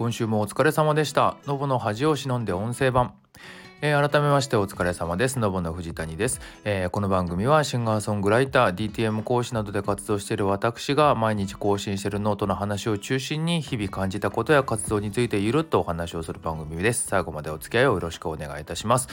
今週もお疲れ様でしたノボの恥を忍んで音声版えー、改めましてお疲れ様です。ノボの藤谷です、えー、この番組はシンガーソングライター、DTM 講師などで活動している私が毎日更新しているノートの話を中心に日々感じたことや活動についてゆるっとお話をする番組です。最後までお付き合いをよろしくお願いいたします。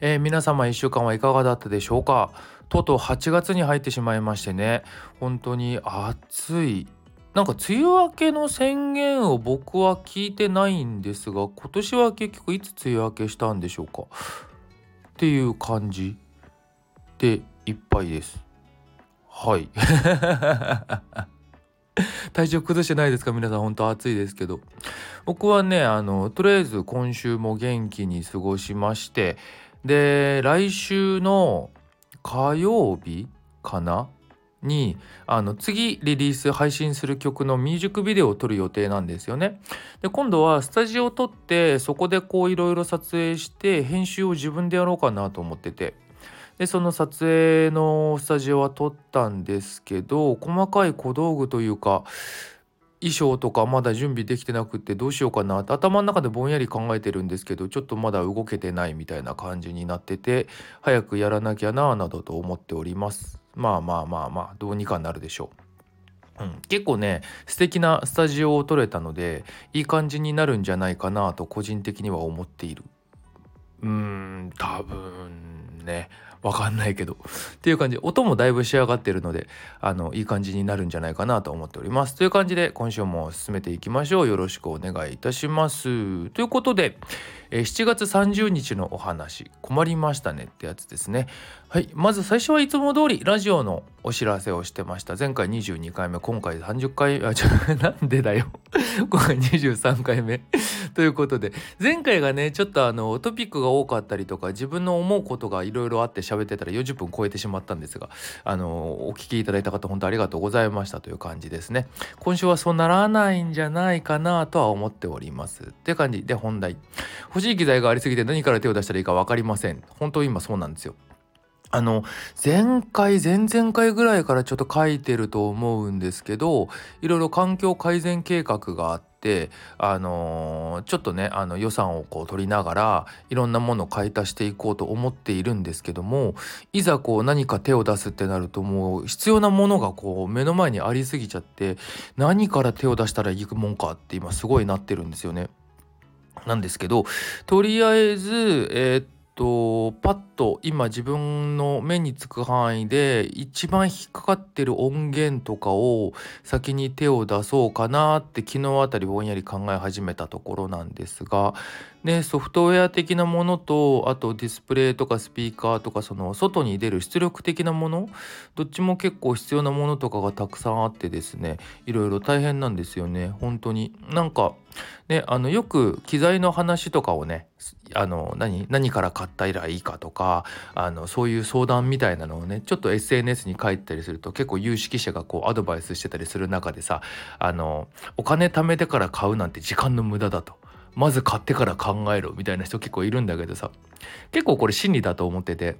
えー、皆様1週間はいかがだったでしょうか？とうとう8月に入ってしまいましてね、本当に暑いなんか梅雨明けの宣言を僕は聞いてないんですが今年は結局いつ梅雨明けしたんでしょうか？っていう感じでいっぱいです。はい。体調崩してないですか？皆さん本当暑いですけど。僕はねあのとりあえず今週も元気に過ごしまして。で来週の火曜日かな？にあの次リリース配信する曲のミュージックビデオを撮る予定なんですよね。で今度はスタジオを撮ってそこでこういろいろ撮影して編集を自分でやろうかなと思っててでその撮影のスタジオは撮ったんですけど細かい小道具というか衣装とかまだ準備できてなくてどうしようかなって頭の中でぼんやり考えてるんですけどちょっとまだ動けてないみたいな感じになってて早くやらなきゃなぁなどと思っておりますまあまあまあまあどうにかなるでしょう、うん、結構ね素敵なスタジオを撮れたのでいい感じになるんじゃないかなと個人的には思っている。うーん多分ね。わかんないけど。っていう感じ。音もだいぶ仕上がってるのであのいい感じになるんじゃないかなと思っております。という感じで今週も進めていきましょう。よろしくお願いいたします。ということでえ7月30日のお話。困りましたね。ってやつですね。はい。まず最初はいつも通りラジオのお知らせをしてました。前回22回目。今回30回あちょ なんでだよ。今回23回目。ということで前回がねちょっとあのトピックが多かったりとか自分の思うことがいろいろあって喋ってたら40分超えてしまったんですがあのお聞きいただいた方本当ありがとうございましたという感じですね。今週はそうならないんじゃないかなとは思っております。って感じ。で本題。欲しい機材がありすぎて何から手を出したらいいか分かりません。本当今そうなんですよ。あの前回前々回ぐらいからちょっと書いてると思うんですけどいろいろ環境改善計画があってあのー、ちょっとねあの予算をこう取りながらいろんなものを買い足していこうと思っているんですけどもいざこう何か手を出すってなるともう必要なものがこう目の前にありすぎちゃって何から手を出したらいいもんかって今すごいなってるんですよね。なんですけどとりあえずえー、っとパッと今自分の目につく範囲で一番引っかかってる音源とかを先に手を出そうかなって昨日あたりぼんやり考え始めたところなんですがでソフトウェア的なものとあとディスプレイとかスピーカーとかその外に出る出力的なものどっちも結構必要なものとかがたくさんあってですねいろいろ大変なんですよね。本当に。なんかねあのよく機材の話とかをねあの何何から買ったらいいかとかあのそういう相談みたいなのをねちょっと SNS に書いたりすると結構有識者がこうアドバイスしてたりする中でさあのお金貯めてから買うなんて時間の無駄だと。まず買ってから考えろみたいな人結構いるんだけどさ結構これ真理だと思ってて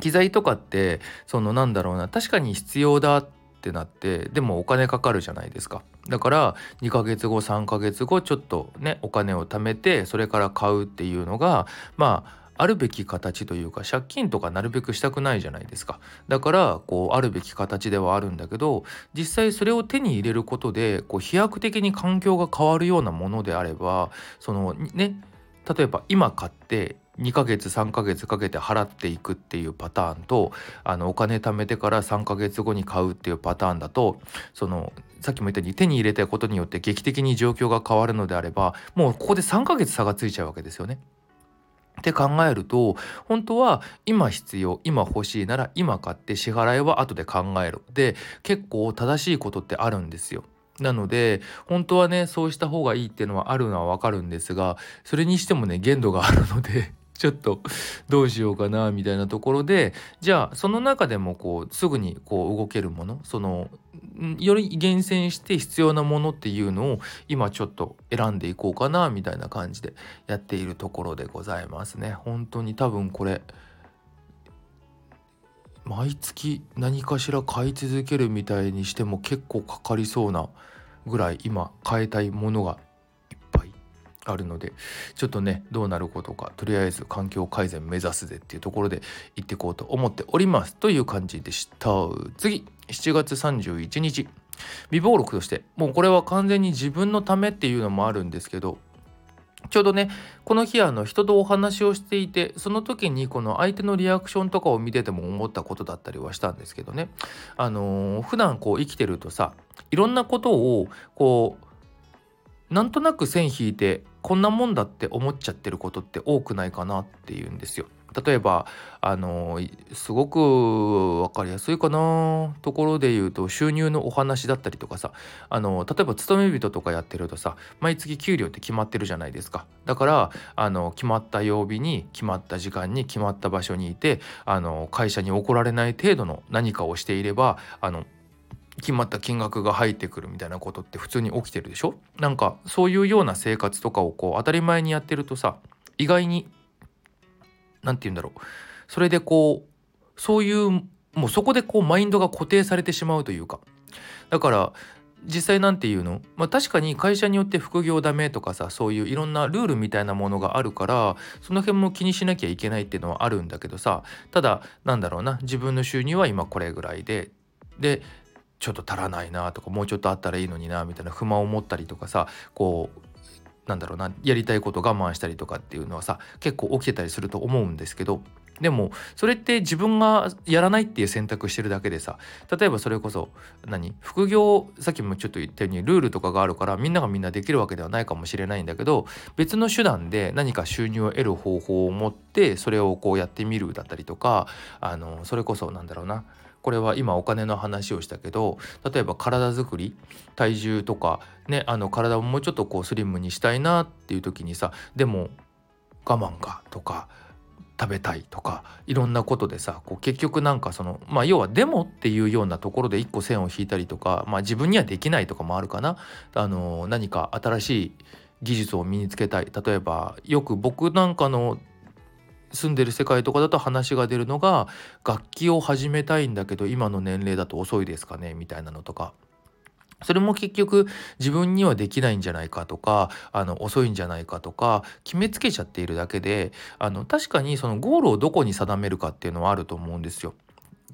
機材とかってそのなんだろうな確かに必要だってなってでもお金かかるじゃないですかだから2ヶ月後3ヶ月後ちょっとねお金を貯めてそれから買うっていうのがまああるべき形というか借金とかなるべくしたくないじゃないですかだからこうあるべき形ではあるんだけど実際それを手に入れることでこう飛躍的に環境が変わるようなものであればそのね例えば今買って2ヶ月3ヶ月かけて払っていくっていうパターンとあのお金貯めてから3ヶ月後に買うっていうパターンだとそのさっきも言ったように手に入れたことによって劇的に状況が変わるのであればもうここで3ヶ月差がついちゃうわけですよね。って考えると本当は今必要今欲しいなら今買って支払いは後で考えるで結構正しいことってあるんですよ。なので本当はねそうした方がいいっていうのはあるのはわかるんですがそれにしてもね限度があるのでちょっとどうしようかなみたいなところでじゃあその中でもこうすぐにこう動けるものそのより厳選して必要なものっていうのを今ちょっと選んでいこうかなみたいな感じでやっているところでございますね。本当に多分これ毎月何かしら買い続けるみたいにしても結構かかりそうなぐらい今買いたいものがあるのでちょっとねどうなることかとりあえず環境改善目指すぜっていうところで行っていこうと思っております。という感じでした。次7月31日。微暴録としてもうこれは完全に自分のためっていうのもあるんですけどちょうどねこの日あの人とお話をしていてその時にこの相手のリアクションとかを見てても思ったことだったりはしたんですけどね。あのー、普段こう生きてるとさいろんなことをこうなんとなく線引いてこんなもんだって思っちゃってることって多くないかなっていうんですよ。例えばあのすごく分かりやすいかなところで言うと収入のお話だったりとかさあの例えば勤め人とかやってるとさ毎月給料って決まってるじゃないですかだからあの決まった曜日に決まった時間に決まった場所にいてあの会社に怒られない程度の何かをしていればあの決まった金額が入ってくるみたいなことって普通に起きてるでしょ？なんかそういうような生活とかをこう当たり前にやってるとさ意外に何て言うんだろう。それでこうそういうもうそこでこうマインドが固定されてしまうというか。だから実際なんていうの、まあ、確かに会社によって副業ダメとかさそういういろんなルールみたいなものがあるからその辺も気にしなきゃいけないっていうのはあるんだけどさただなんだろうな自分の収入は今これぐらいで。でちょっと足らないなとかもうちょっとあったらいいのになみたいな不満を持ったりとかさこうなんだろうなやりたいこと我慢したりとかっていうのはさ結構起きてたりすると思うんですけどでもそれって自分がやらないっていう選択してるだけでさ例えばそれこそ何副業さっきもちょっと言ったようにルールとかがあるからみんながみんなできるわけではないかもしれないんだけど別の手段で何か収入を得る方法を持ってそれをこうやってみるだったりとかあのそれこそなんだろうなこれは今お金の話をしたけど例えば体づくり体重とかねあの体をもうちょっとこうスリムにしたいなっていう時にさでも我慢がとか食べたいとかいろんなことでさこう結局なんかそのまあ要はでもっていうようなところで一個線を引いたりとかまあ自分にはできないとかもあるかな。あの何か新しい技術を身につけたい。例えばよく僕なんかの住んでる世界とかだと話が出るのが楽器を始めたいんだけど今の年齢だと遅いですかねみたいなのとか。それも結局自分にはできないんじゃないかとかあの遅いんじゃないかとか決めつけちゃっているだけであの確かにそのゴールをどこに定めるかっていうのはあると思うんですよ。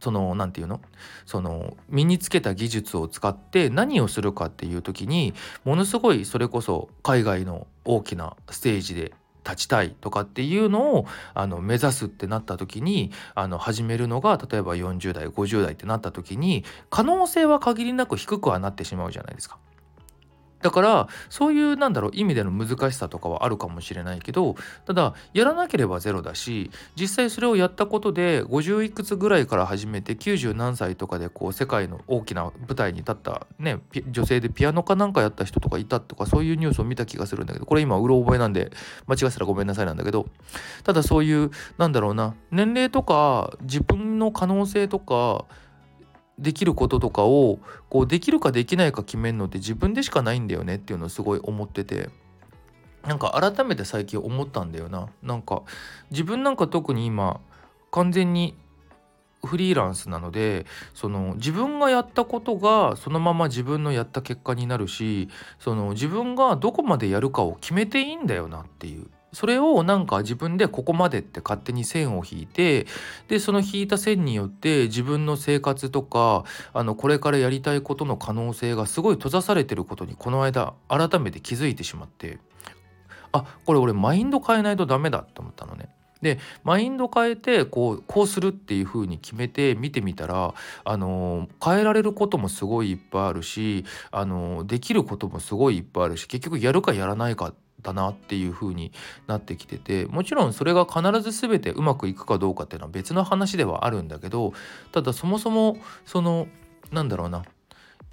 その何て言うの？その身につけた技術を使って何をするかっていう時にものすごいそれこそ海外の大きなステージで立ちたいとかっていうのをあの目指すってなった時にあの始めるのが例えば40代50代ってなった時に可能性は限りなく低くはなってしまうじゃないですか。だからそういうなんだろう意味での難しさとかはあるかもしれないけどただやらなければゼロだし実際それをやったことで50いくつぐらいから始めて90何歳とかでこう世界の大きな舞台に立ったね女性でピアノかなんかやった人とかいたとかそういうニュースを見た気がするんだけどこれ今うろ覚えなんで間違ったらごめんなさいなんだけどただそういうなんだろうな年齢とか自分の可能性とかできることとかをこうできるかできないか決めるのって自分でしかないんだよねっていうのをすごい思ってて。なんか改めて最近思ったんだよな。なんか自分なんか特に今完全にフリーランスなのでその自分がやったことがそのまま自分のやった結果になるしその自分がどこまでやるかを決めていいんだよなっていう。それをなんか自分でここまでって勝手に線を引いてでその引いた線によって自分の生活とかあのこれからやりたいことの可能性がすごい閉ざされてることにこの間改めて気づいてしまってあこれ俺マインド変えないとダメだと思ったのね。でマインド変えてこうこうするっていう風に決めて見てみたら、あの変えられることもすごいいっぱいあるし、あのできることもすごいいっぱいあるし結局やるかやらないかだなっていう風になってきててもちろんそれが必ず全てうまくいくかどうかっていうのは別の話ではあるんだけどただそもそもそのなんだろうな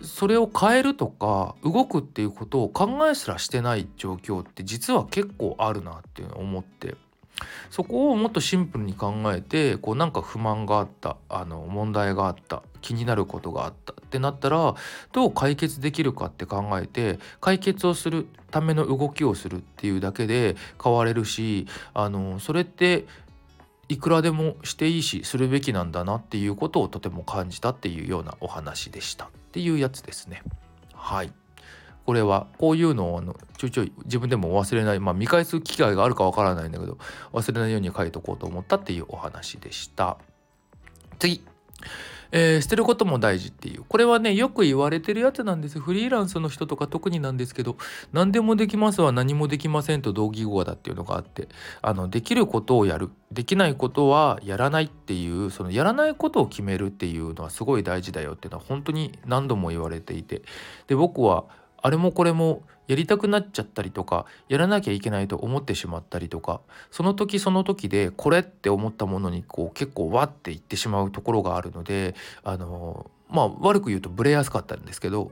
それを変えるとか動くっていうことを考えすらしてない状況って実は結構あるなっていうのを思ってそこをもっとシンプルに考えてこうなんか不満があったあの問題があった気になることがあったってなったらどう解決できるかって考えて解決をするための動きをするっていうだけで変われるしあのそれっていくらでもしていいしするべきなんだなっていうことをとても感じたっていうようなお話でしたっていうやつですね。はい。これはこういうのをあのちょいちょい自分でも忘れないまあ見返す機会があるかわからないんだけど忘れないように書いとこうと思ったっていうお話でした。次。えー、捨てることも大事っていう。これはねよく言われてるやつなんです。フリーランスの人とか特になんですけど何でもできますは何もできませんと同義語だっていうのがあってあのできることをやる。できないことはやらないっていうそのやらないことを決めるっていうのはすごい大事だよっていうのは本当に何度も言われていて。で僕はあれもこれもやりたくなっちゃったりとかやらなきゃいけないと思ってしまったりとかその時その時でこれって思ったものにこう結構わっていってしまうところがあるのであのまあ悪く言うとブレやすかったんですけど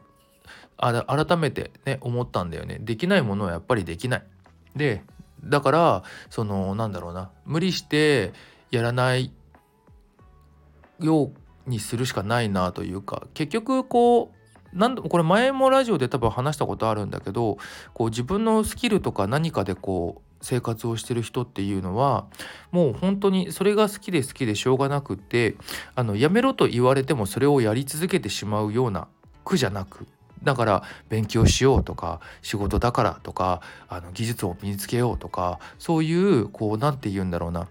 改めてね思ったんだよねできないものはやっぱりできない。でだからそのなんだろうな無理してやらないようにするしかないなというか結局こうこれ前もラジオで多分話したことあるんだけどこう自分のスキルとか何かでこう生活をしてる人っていうのはもう本当にそれが好きで好きでしょうがなくってあのやめろと言われてもそれをやり続けてしまうような苦じゃなくだから勉強しようとか仕事だからとかあの技術を身につけようとかそういうこう何て言うんだろうな。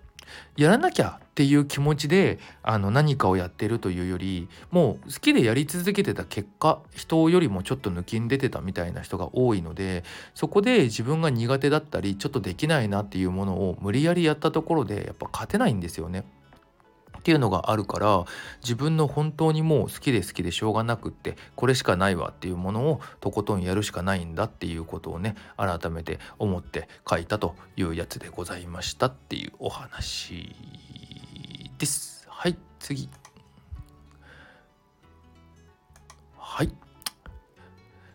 やらなきゃっていう気持ちであの何かをやってるというよりもう好きでやり続けてた結果人よりもちょっと抜きん出てたみたいな人が多いのでそこで自分が苦手だったりちょっとできないなっていうものを無理やりやったところでやっぱ勝てないんですよね。っていうのがあるから自分の本当にもう好きで好きでしょうがなくってこれしかないわっていうものをとことんやるしかないんだっていうことをね改めて思って書いたというやつでございましたっていうお話です。はい次。はい。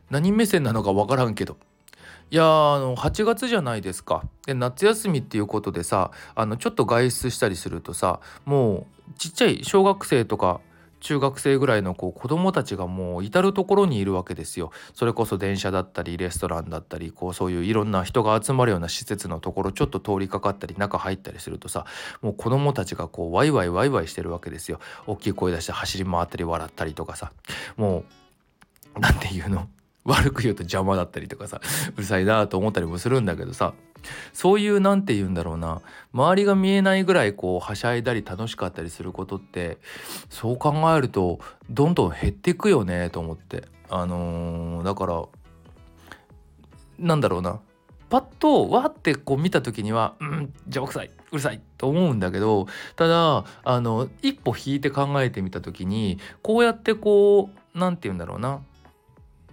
何目線なのか分からんけど。いやあの8月じゃないですか。で夏休みっていうことでさあのちょっと外出したりするとさもうちっちゃい小学生とか中学生ぐらいのこう子供たちがもう至る所にいるわけですよ。それこそ電車だったりレストランだったりこうそういういろんな人が集まるような施設のところちょっと通りかかったり中入ったりするとさもう子供たちがこうワイワイワイワイしてるわけですよ。大きい声出して走り回ったり笑ったりとかさもう何て言うの？悪く言うと邪魔だったりとかさ うるさいなと思ったりもするんだけどさそういう何て言うんだろうな。周りが見えないぐらいこうはしゃいだり楽しかったりすることってそう考えるとどんどん減っていくよねと思って。あのー、だからなんだろうな。パッとわってこう見た時にはうん邪魔くさいうるさいと思うんだけどただあの一歩引いて考えてみた時にこうやってこう何て言うんだろうな。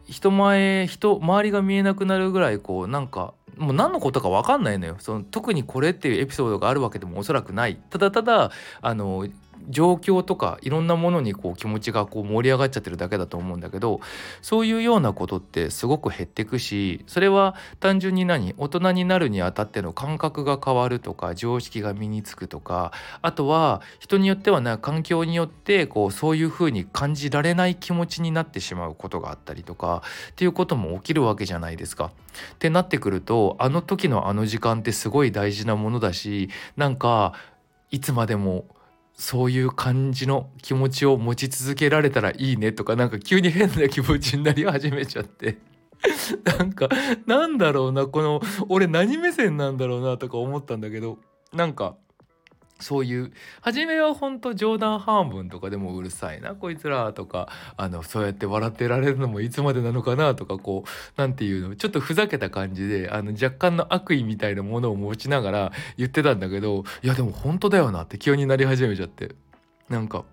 人前人周りが見えなくなるぐらいこうなんかもう何のことか分かんないのよ。その特にこれっていうエピソードがあるわけでもおそらくない。ただただあの状況とかいろんなものにこう気持ちがこう盛り上がっちゃってるだけだと思うんだけどそういうようなことってすごく減ってくしそれは単純に何大人になるにあたっての感覚が変わるとか常識が身につくとかあとは人によってはな環境によってこうそういうふうに感じられない気持ちになってしまうことがあったりとかっていうことも起きるわけじゃないですか。ってなってくるとあの時のあの時間ってすごい大事なものだしなんかいつまでもそういう感じの気持ちを持ち続けられたらいいねとかなんか急に変な気持ちになり始めちゃって。なんかなんだろうなこの俺何目線なんだろうなとか思ったんだけどなんかそういう初めは本当冗談半分とかでもうるさいなこいつらとかあのそうやって笑ってられるのもいつまでなのかなとかこう何て言うのちょっとふざけた感じであの若干の悪意みたいなものを持ちながら言ってたんだけどいやでも本当だよなって急になり始めちゃって。なんか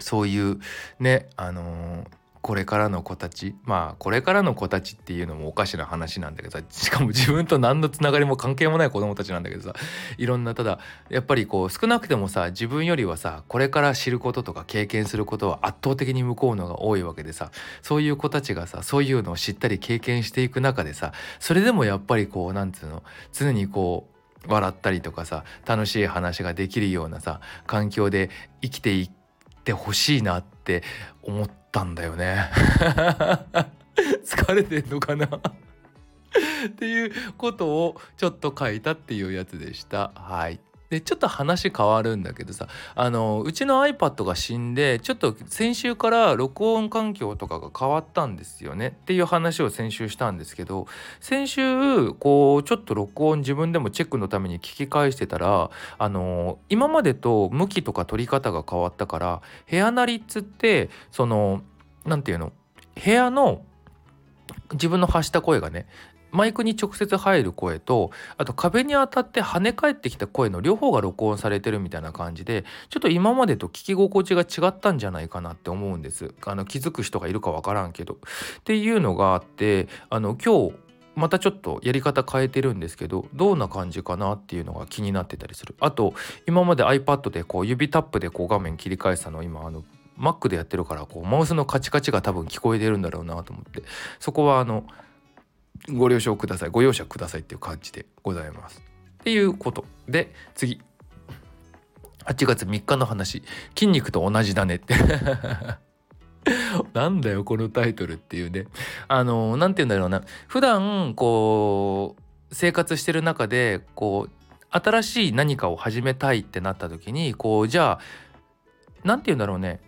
そういうねあのーこれからの子たちまあこれからの子たちっていうのもおかしな話なんだけどさしかも自分と何のつながりも関係もない子供たちなんだけどさいろんなただやっぱりこう少なくてもさ自分よりはさこれから知ることとか経験することは圧倒的に向こうのが多いわけでさそういう子たちがさそういうのを知ったり経験していく中でさそれでもやっぱりこうなんつうの常にこう笑ったりとかさ楽しい話ができるようなさ環境で生きていってほしいなって思ってったんだよね 疲れてんのかな？っていうことをちょっと書いたっていうやつでした。はい。でちょっと話変わるんだけどさあのうちの iPad が死んでちょっと先週から録音環境とかが変わったんですよね。っていう話を先週したんですけど先週こうちょっと録音自分でもチェックのために聞き返してたらあの今までと向きとか取り方が変わったから部屋なりっつってその何て言うの部屋の自分の発した声がねマイクに直接入る声とあと壁に当たって跳ね返ってきた声の両方が録音されてるみたいな感じでちょっと今までと聞き心地が違ったんじゃないかなって思うんです。あの気づく人がいるかわからんけど。っていうのがあってあの今日またちょっとやり方変えてるんですけどどんな感じかなっていうのが気になってたりする。あと今まで iPad でこう指タップでこう画面切り返したの今あの Mac でやってるからこうマウスのカチカチが多分聞こえてるんだろうなと思って。そこはあのご了承ください。ご容赦くださいっていう感じでございます。っていうことで次。8月3日の話「筋肉と同じだね」って。なんだよこのタイトルっていうね。あの何て言うんだろうな。普段こう生活してる中でこう新しい何かを始めたいってなった時にこうじゃあ何て言うんだろうね。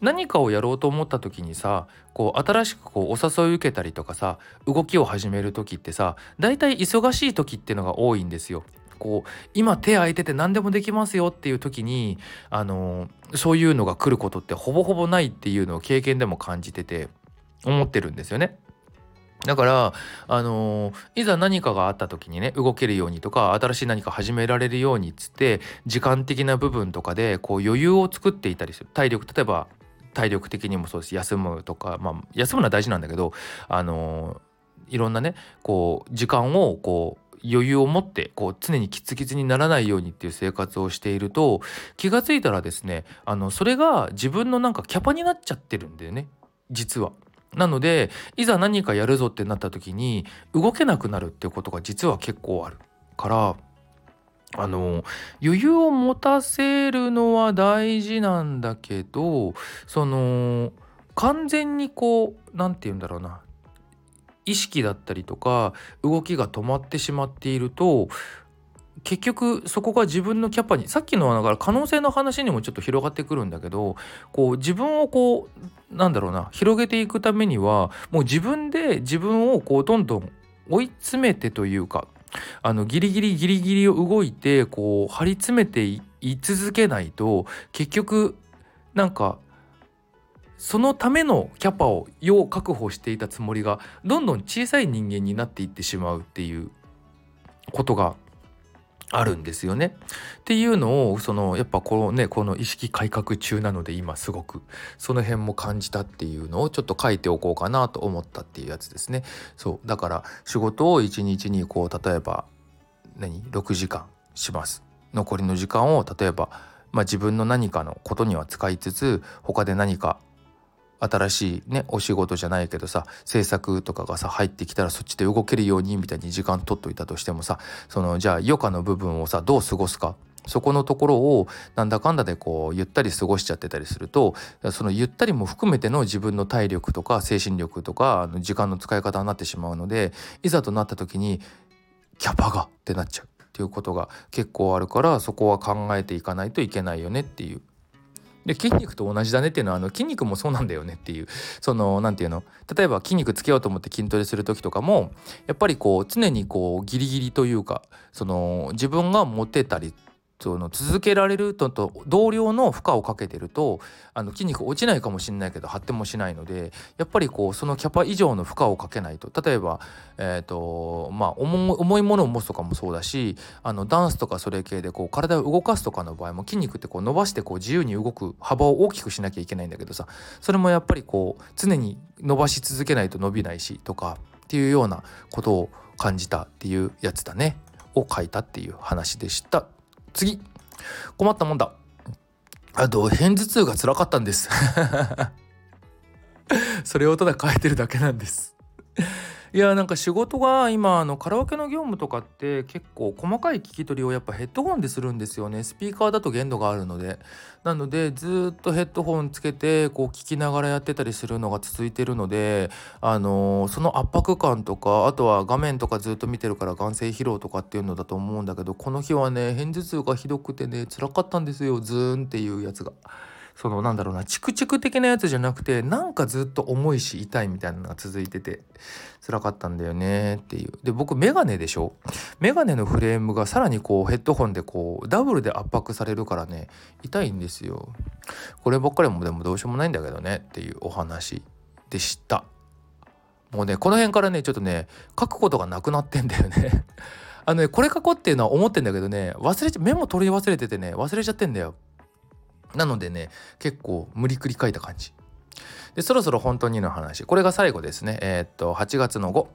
何かをやろうと思った時にさこう新しくこうお誘い受けたりとかさ動きを始める時ってさ大体忙しい時っていうのが多いんですよ。こう今手空いてて何でもできますよっていう時にあのそういうのが来ることってほぼほぼないっていうのを経験でも感じてて思ってるんですよね。だから、あの、いざ何かがあった時にね動けるようにとか新しい何か始められるようにっつって時間的な部分とかでこう余裕を作っていたりする体力例えば体力的にもそうです休むとかまあ休むのは大事なんだけどあのいろんなねこう時間をこう余裕を持ってこう常にキツキツにならないようにっていう生活をしていると気が付いたらですねあのそれが自分のなんかキャパになっちゃってるんだよね実は。なのでいざ何かやるぞってなった時に動けなくなるっていうことが実は結構あるからあの余裕を持たせるのは大事なんだけどその完全にこう何て言うんだろうな。意識だったりとか動きが止まってしまっていると結局そこが自分のキャパにさっきのはだから可能性の話にもちょっと広がってくるんだけどこう自分をこうなんだろうな広げていくためにはもう自分で自分をこうどんどん追い詰めてというかあのギリギリギリギリを動いてこう張り詰めてい続けないと結局なんかそのためのキャパを要確保していたつもりがどんどん小さい人間になっていってしまうっていうことがあるんですよね。っていうのをそのやっぱこのねこの意識改革中なので今すごくその辺も感じたっていうのをちょっと書いておこうかなと思ったっていうやつですね。そうだから仕事を1日にこう例えば何？6時間します。残りの時間を例えば、まあ、自分の何かのことには使いつつ他で何か新しいねお仕事じゃないけどさ制作とかがさ入ってきたらそっちで動けるようにみたいに時間取っといたとしてもさそのじゃあ余暇の部分をさどう過ごすか。そこのところをなんだかんだでこうゆったり過ごしちゃってたりするとそのゆったりも含めての自分の体力とか精神力とか時間の使い方になってしまうのでいざとなった時にキャパがってなっちゃうっていうことが結構あるからそこは考えていかないといけないよねっていう。で筋肉と同じだねっていうのはあの筋肉もそうなんだよねっていうその何て言うの例えば筋肉つけようと思って筋トレする時とかもやっぱりこう常にこうギリギリというかその自分が持てたりその続けられるとと同量の負荷をかけてるとあの筋肉落ちないかもしれないけど発展もしないのでやっぱりこうそのキャパ以上の負荷をかけないと例えば、えーとまあ、重いものを持つとかもそうだしあのダンスとかそれ系でこう体を動かすとかの場合も筋肉ってこう伸ばしてこう自由に動く幅を大きくしなきゃいけないんだけどさそれもやっぱりこう常に伸ばし続けないと伸びないしとかっていうようなことを感じたっていうやつだねを書いたっていう話でした。次。困ったもんだ。あと片頭痛が辛かったんです。それをただ変えてるだけなんです。いやなんか仕事が今あのカラオケの業務とかって結構細かい聞き取りをやっぱヘッドホンでするんですよね。スピーカーだと限度があるので。なのでずっとヘッドホンつけてこう聞きながらやってたりするのが続いてるのであの、その圧迫感とかあとは画面とかずっと見てるから眼性疲労とかっていうのだと思うんだけどこの日はね片頭痛がひどくてね辛かったんですよ。ズーンっていうやつが。そのなんだろうなチクチク的なやつじゃなくてなんかずっと重いし痛いみたいなのが続いてて辛かったんだよねっていう。で僕メガネでしょ？メガネのフレームがさらにこうヘッドホンでこうダブルで圧迫されるからね痛いんですよ。こればっかりもでもどうしようもないんだけどねっていうお話でした。もうねこの辺からねちょっとね書くことがなくなってんだよね。あのねこれ書こうっていうのは思ってんだけどね忘れちゃメモ取り忘れててね忘れちゃってんだよ。なのでね結構無理くり書いた感じ。でそろそろ本当にの話。これが最後ですね。えー、っと8月の5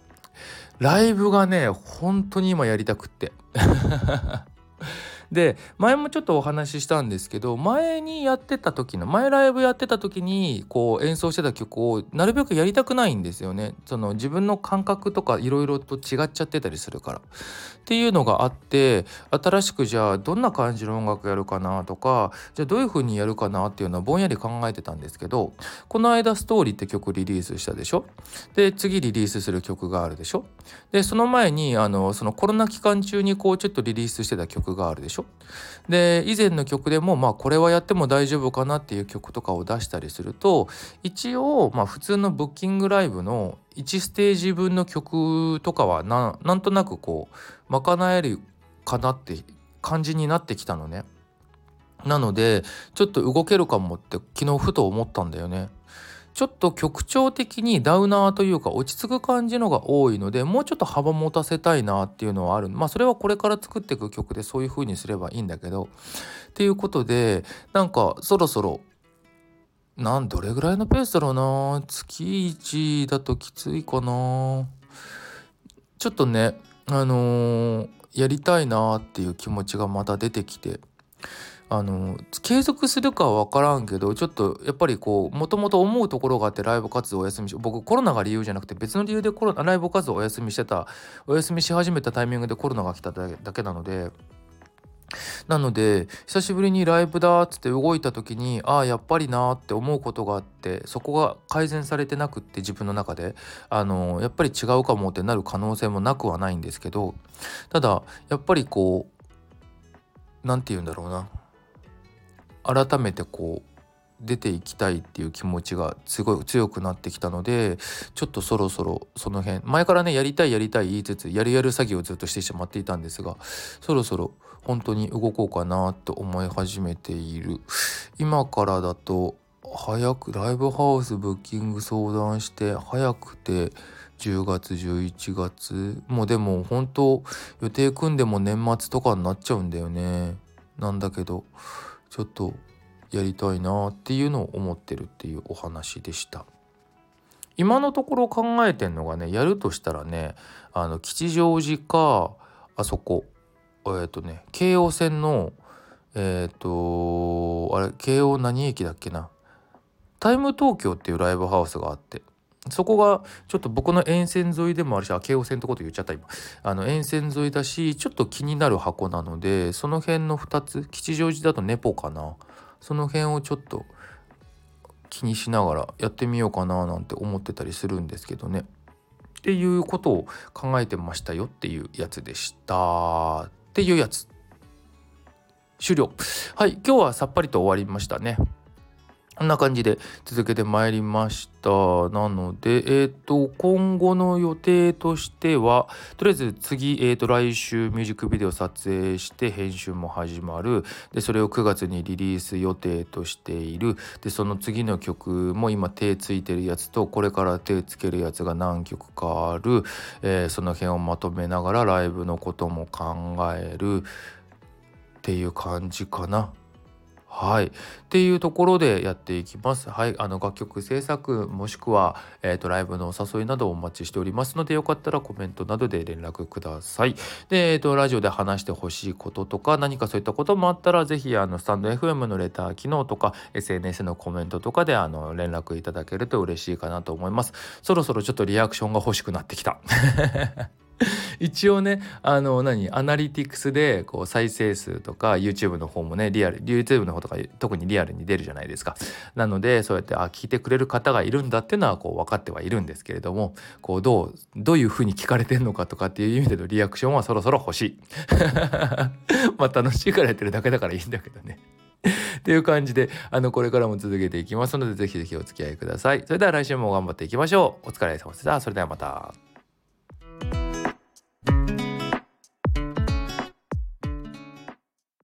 ライブがね本当に今やりたくって。で前もちょっとお話ししたんですけど前にやってた時の前ライブやってた時にこう演奏してた曲をなるべくやりたくないんですよね。その自分の感覚とかいろいろと違っちゃってたりするから。っていうのがあって新しくじゃあどんな感じの音楽やるかなとかじゃあどういう風にやるかなっていうのはぼんやり考えてたんですけどこの間「ストーリー」って曲リリースしたでしょ？で次リリースする曲があるでしょ？でその前にあのそのコロナ期間中にこうちょっとリリースしてた曲があるでしょ？で以前の曲でもまあこれはやっても大丈夫かなっていう曲とかを出したりすると一応まあ普通のブッキングライブの1ステージ分の曲とかはなんとなくこう賄えるかなって感じになってきたのね。なのでちょっと動けるかもって昨日ふと思ったんだよね。ちょっと曲調的にダウナーというか落ち着く感じのが多いのでもうちょっと幅持たせたいなっていうのはある。まあそれはこれから作っていく曲でそういう風にすればいいんだけど。っていうことでなんかそろそろなんどれぐらいのペースだろうな。月1だときついかな。ちょっとねあのー、やりたいなっていう気持ちがまた出てきて。あの継続するかは分からんけどちょっとやっぱりこうもともと思うところがあってライブ活動お休みし僕コロナが理由じゃなくて別の理由でコロナライブ活動お休みしてたお休みし始めたタイミングでコロナが来ただけなので。なので久しぶりにライブだっつって動いた時にああやっぱりなって思うことがあってそこが改善されてなくって自分の中で。あのやっぱり違うかもってなる可能性もなくはないんですけどただやっぱりこう何て言うんだろうな。改めてこう出ていきたいっていう気持ちがすごい強くなってきたのでちょっとそろそろその辺前からねやりたいやりたい言いつつやるやる詐欺をずっとしてしまっていたんですがそろそろ本当に動こうかなと思い始めている。今からだと早くライブハウスブッキング相談して早くて10月11月もうでも本当予定組んでも年末とかになっちゃうんだよね。なんだけどちょっとやりたいなっていうのを思ってるっていうお話でした。今のところ考えてんのがねやるとしたらねあの吉祥寺かあそこえっ、ー、とね京王線のえっ、ー、とあれ京王何駅だっけなタイム東京っていうライブハウスがあってそこがちょっと僕の沿線沿いでもあるし、あ、京王線ってこと言っちゃった今。あの沿線沿いだし、ちょっと気になる箱なので、その辺の2つ、吉祥寺だとネポかな。その辺をちょっと気にしながらやってみようかななんて思ってたりするんですけどね。っていうことを考えてましたよっていうやつでした。っていうやつ。終了。はい、今日はさっぱりと終わりましたね。こんな感じで続けてまいりました。なので、えっ、ー、と、今後の予定としては、とりあえず次、えっ、ー、と、来週ミュージックビデオ撮影して編集も始まる。で、それを9月にリリース予定としている。で、その次の曲も今手ついてるやつと、これから手つけるやつが何曲かある。えー、その辺をまとめながらライブのことも考えるっていう感じかな。はい。っていうところでやっていきます。はい。あの楽曲制作もしくは、えーと、ライブのお誘いなどをお待ちしておりますのでよかったらコメントなどで連絡ください。で、えーと、ラジオで話してほしいこととか何かそういったこともあったらぜひあのスタンド FM のレター機能とか SNS のコメントとかであの連絡いただけると嬉しいかなと思います。そろそろちょっとリアクションが欲しくなってきた。一応ねあの何？アナリティクスでこう再生数とか YouTube の方もねリアル YouTube の方とか特にリアルに出るじゃないですか。なのでそうやってあ聞いてくれる方がいるんだっていうのはこう分かってはいるんですけれどもこうどうどういうふうに聞かれてんのかとかっていう意味でのリアクションはそろそろ欲しい。まあ楽しいからやってるだけだからいいんだけどね。っていう感じであのこれからも続けていきますのでぜひぜひお付き合いください。それでは来週も頑張っていきましょう。お疲れ様でした。それではまた。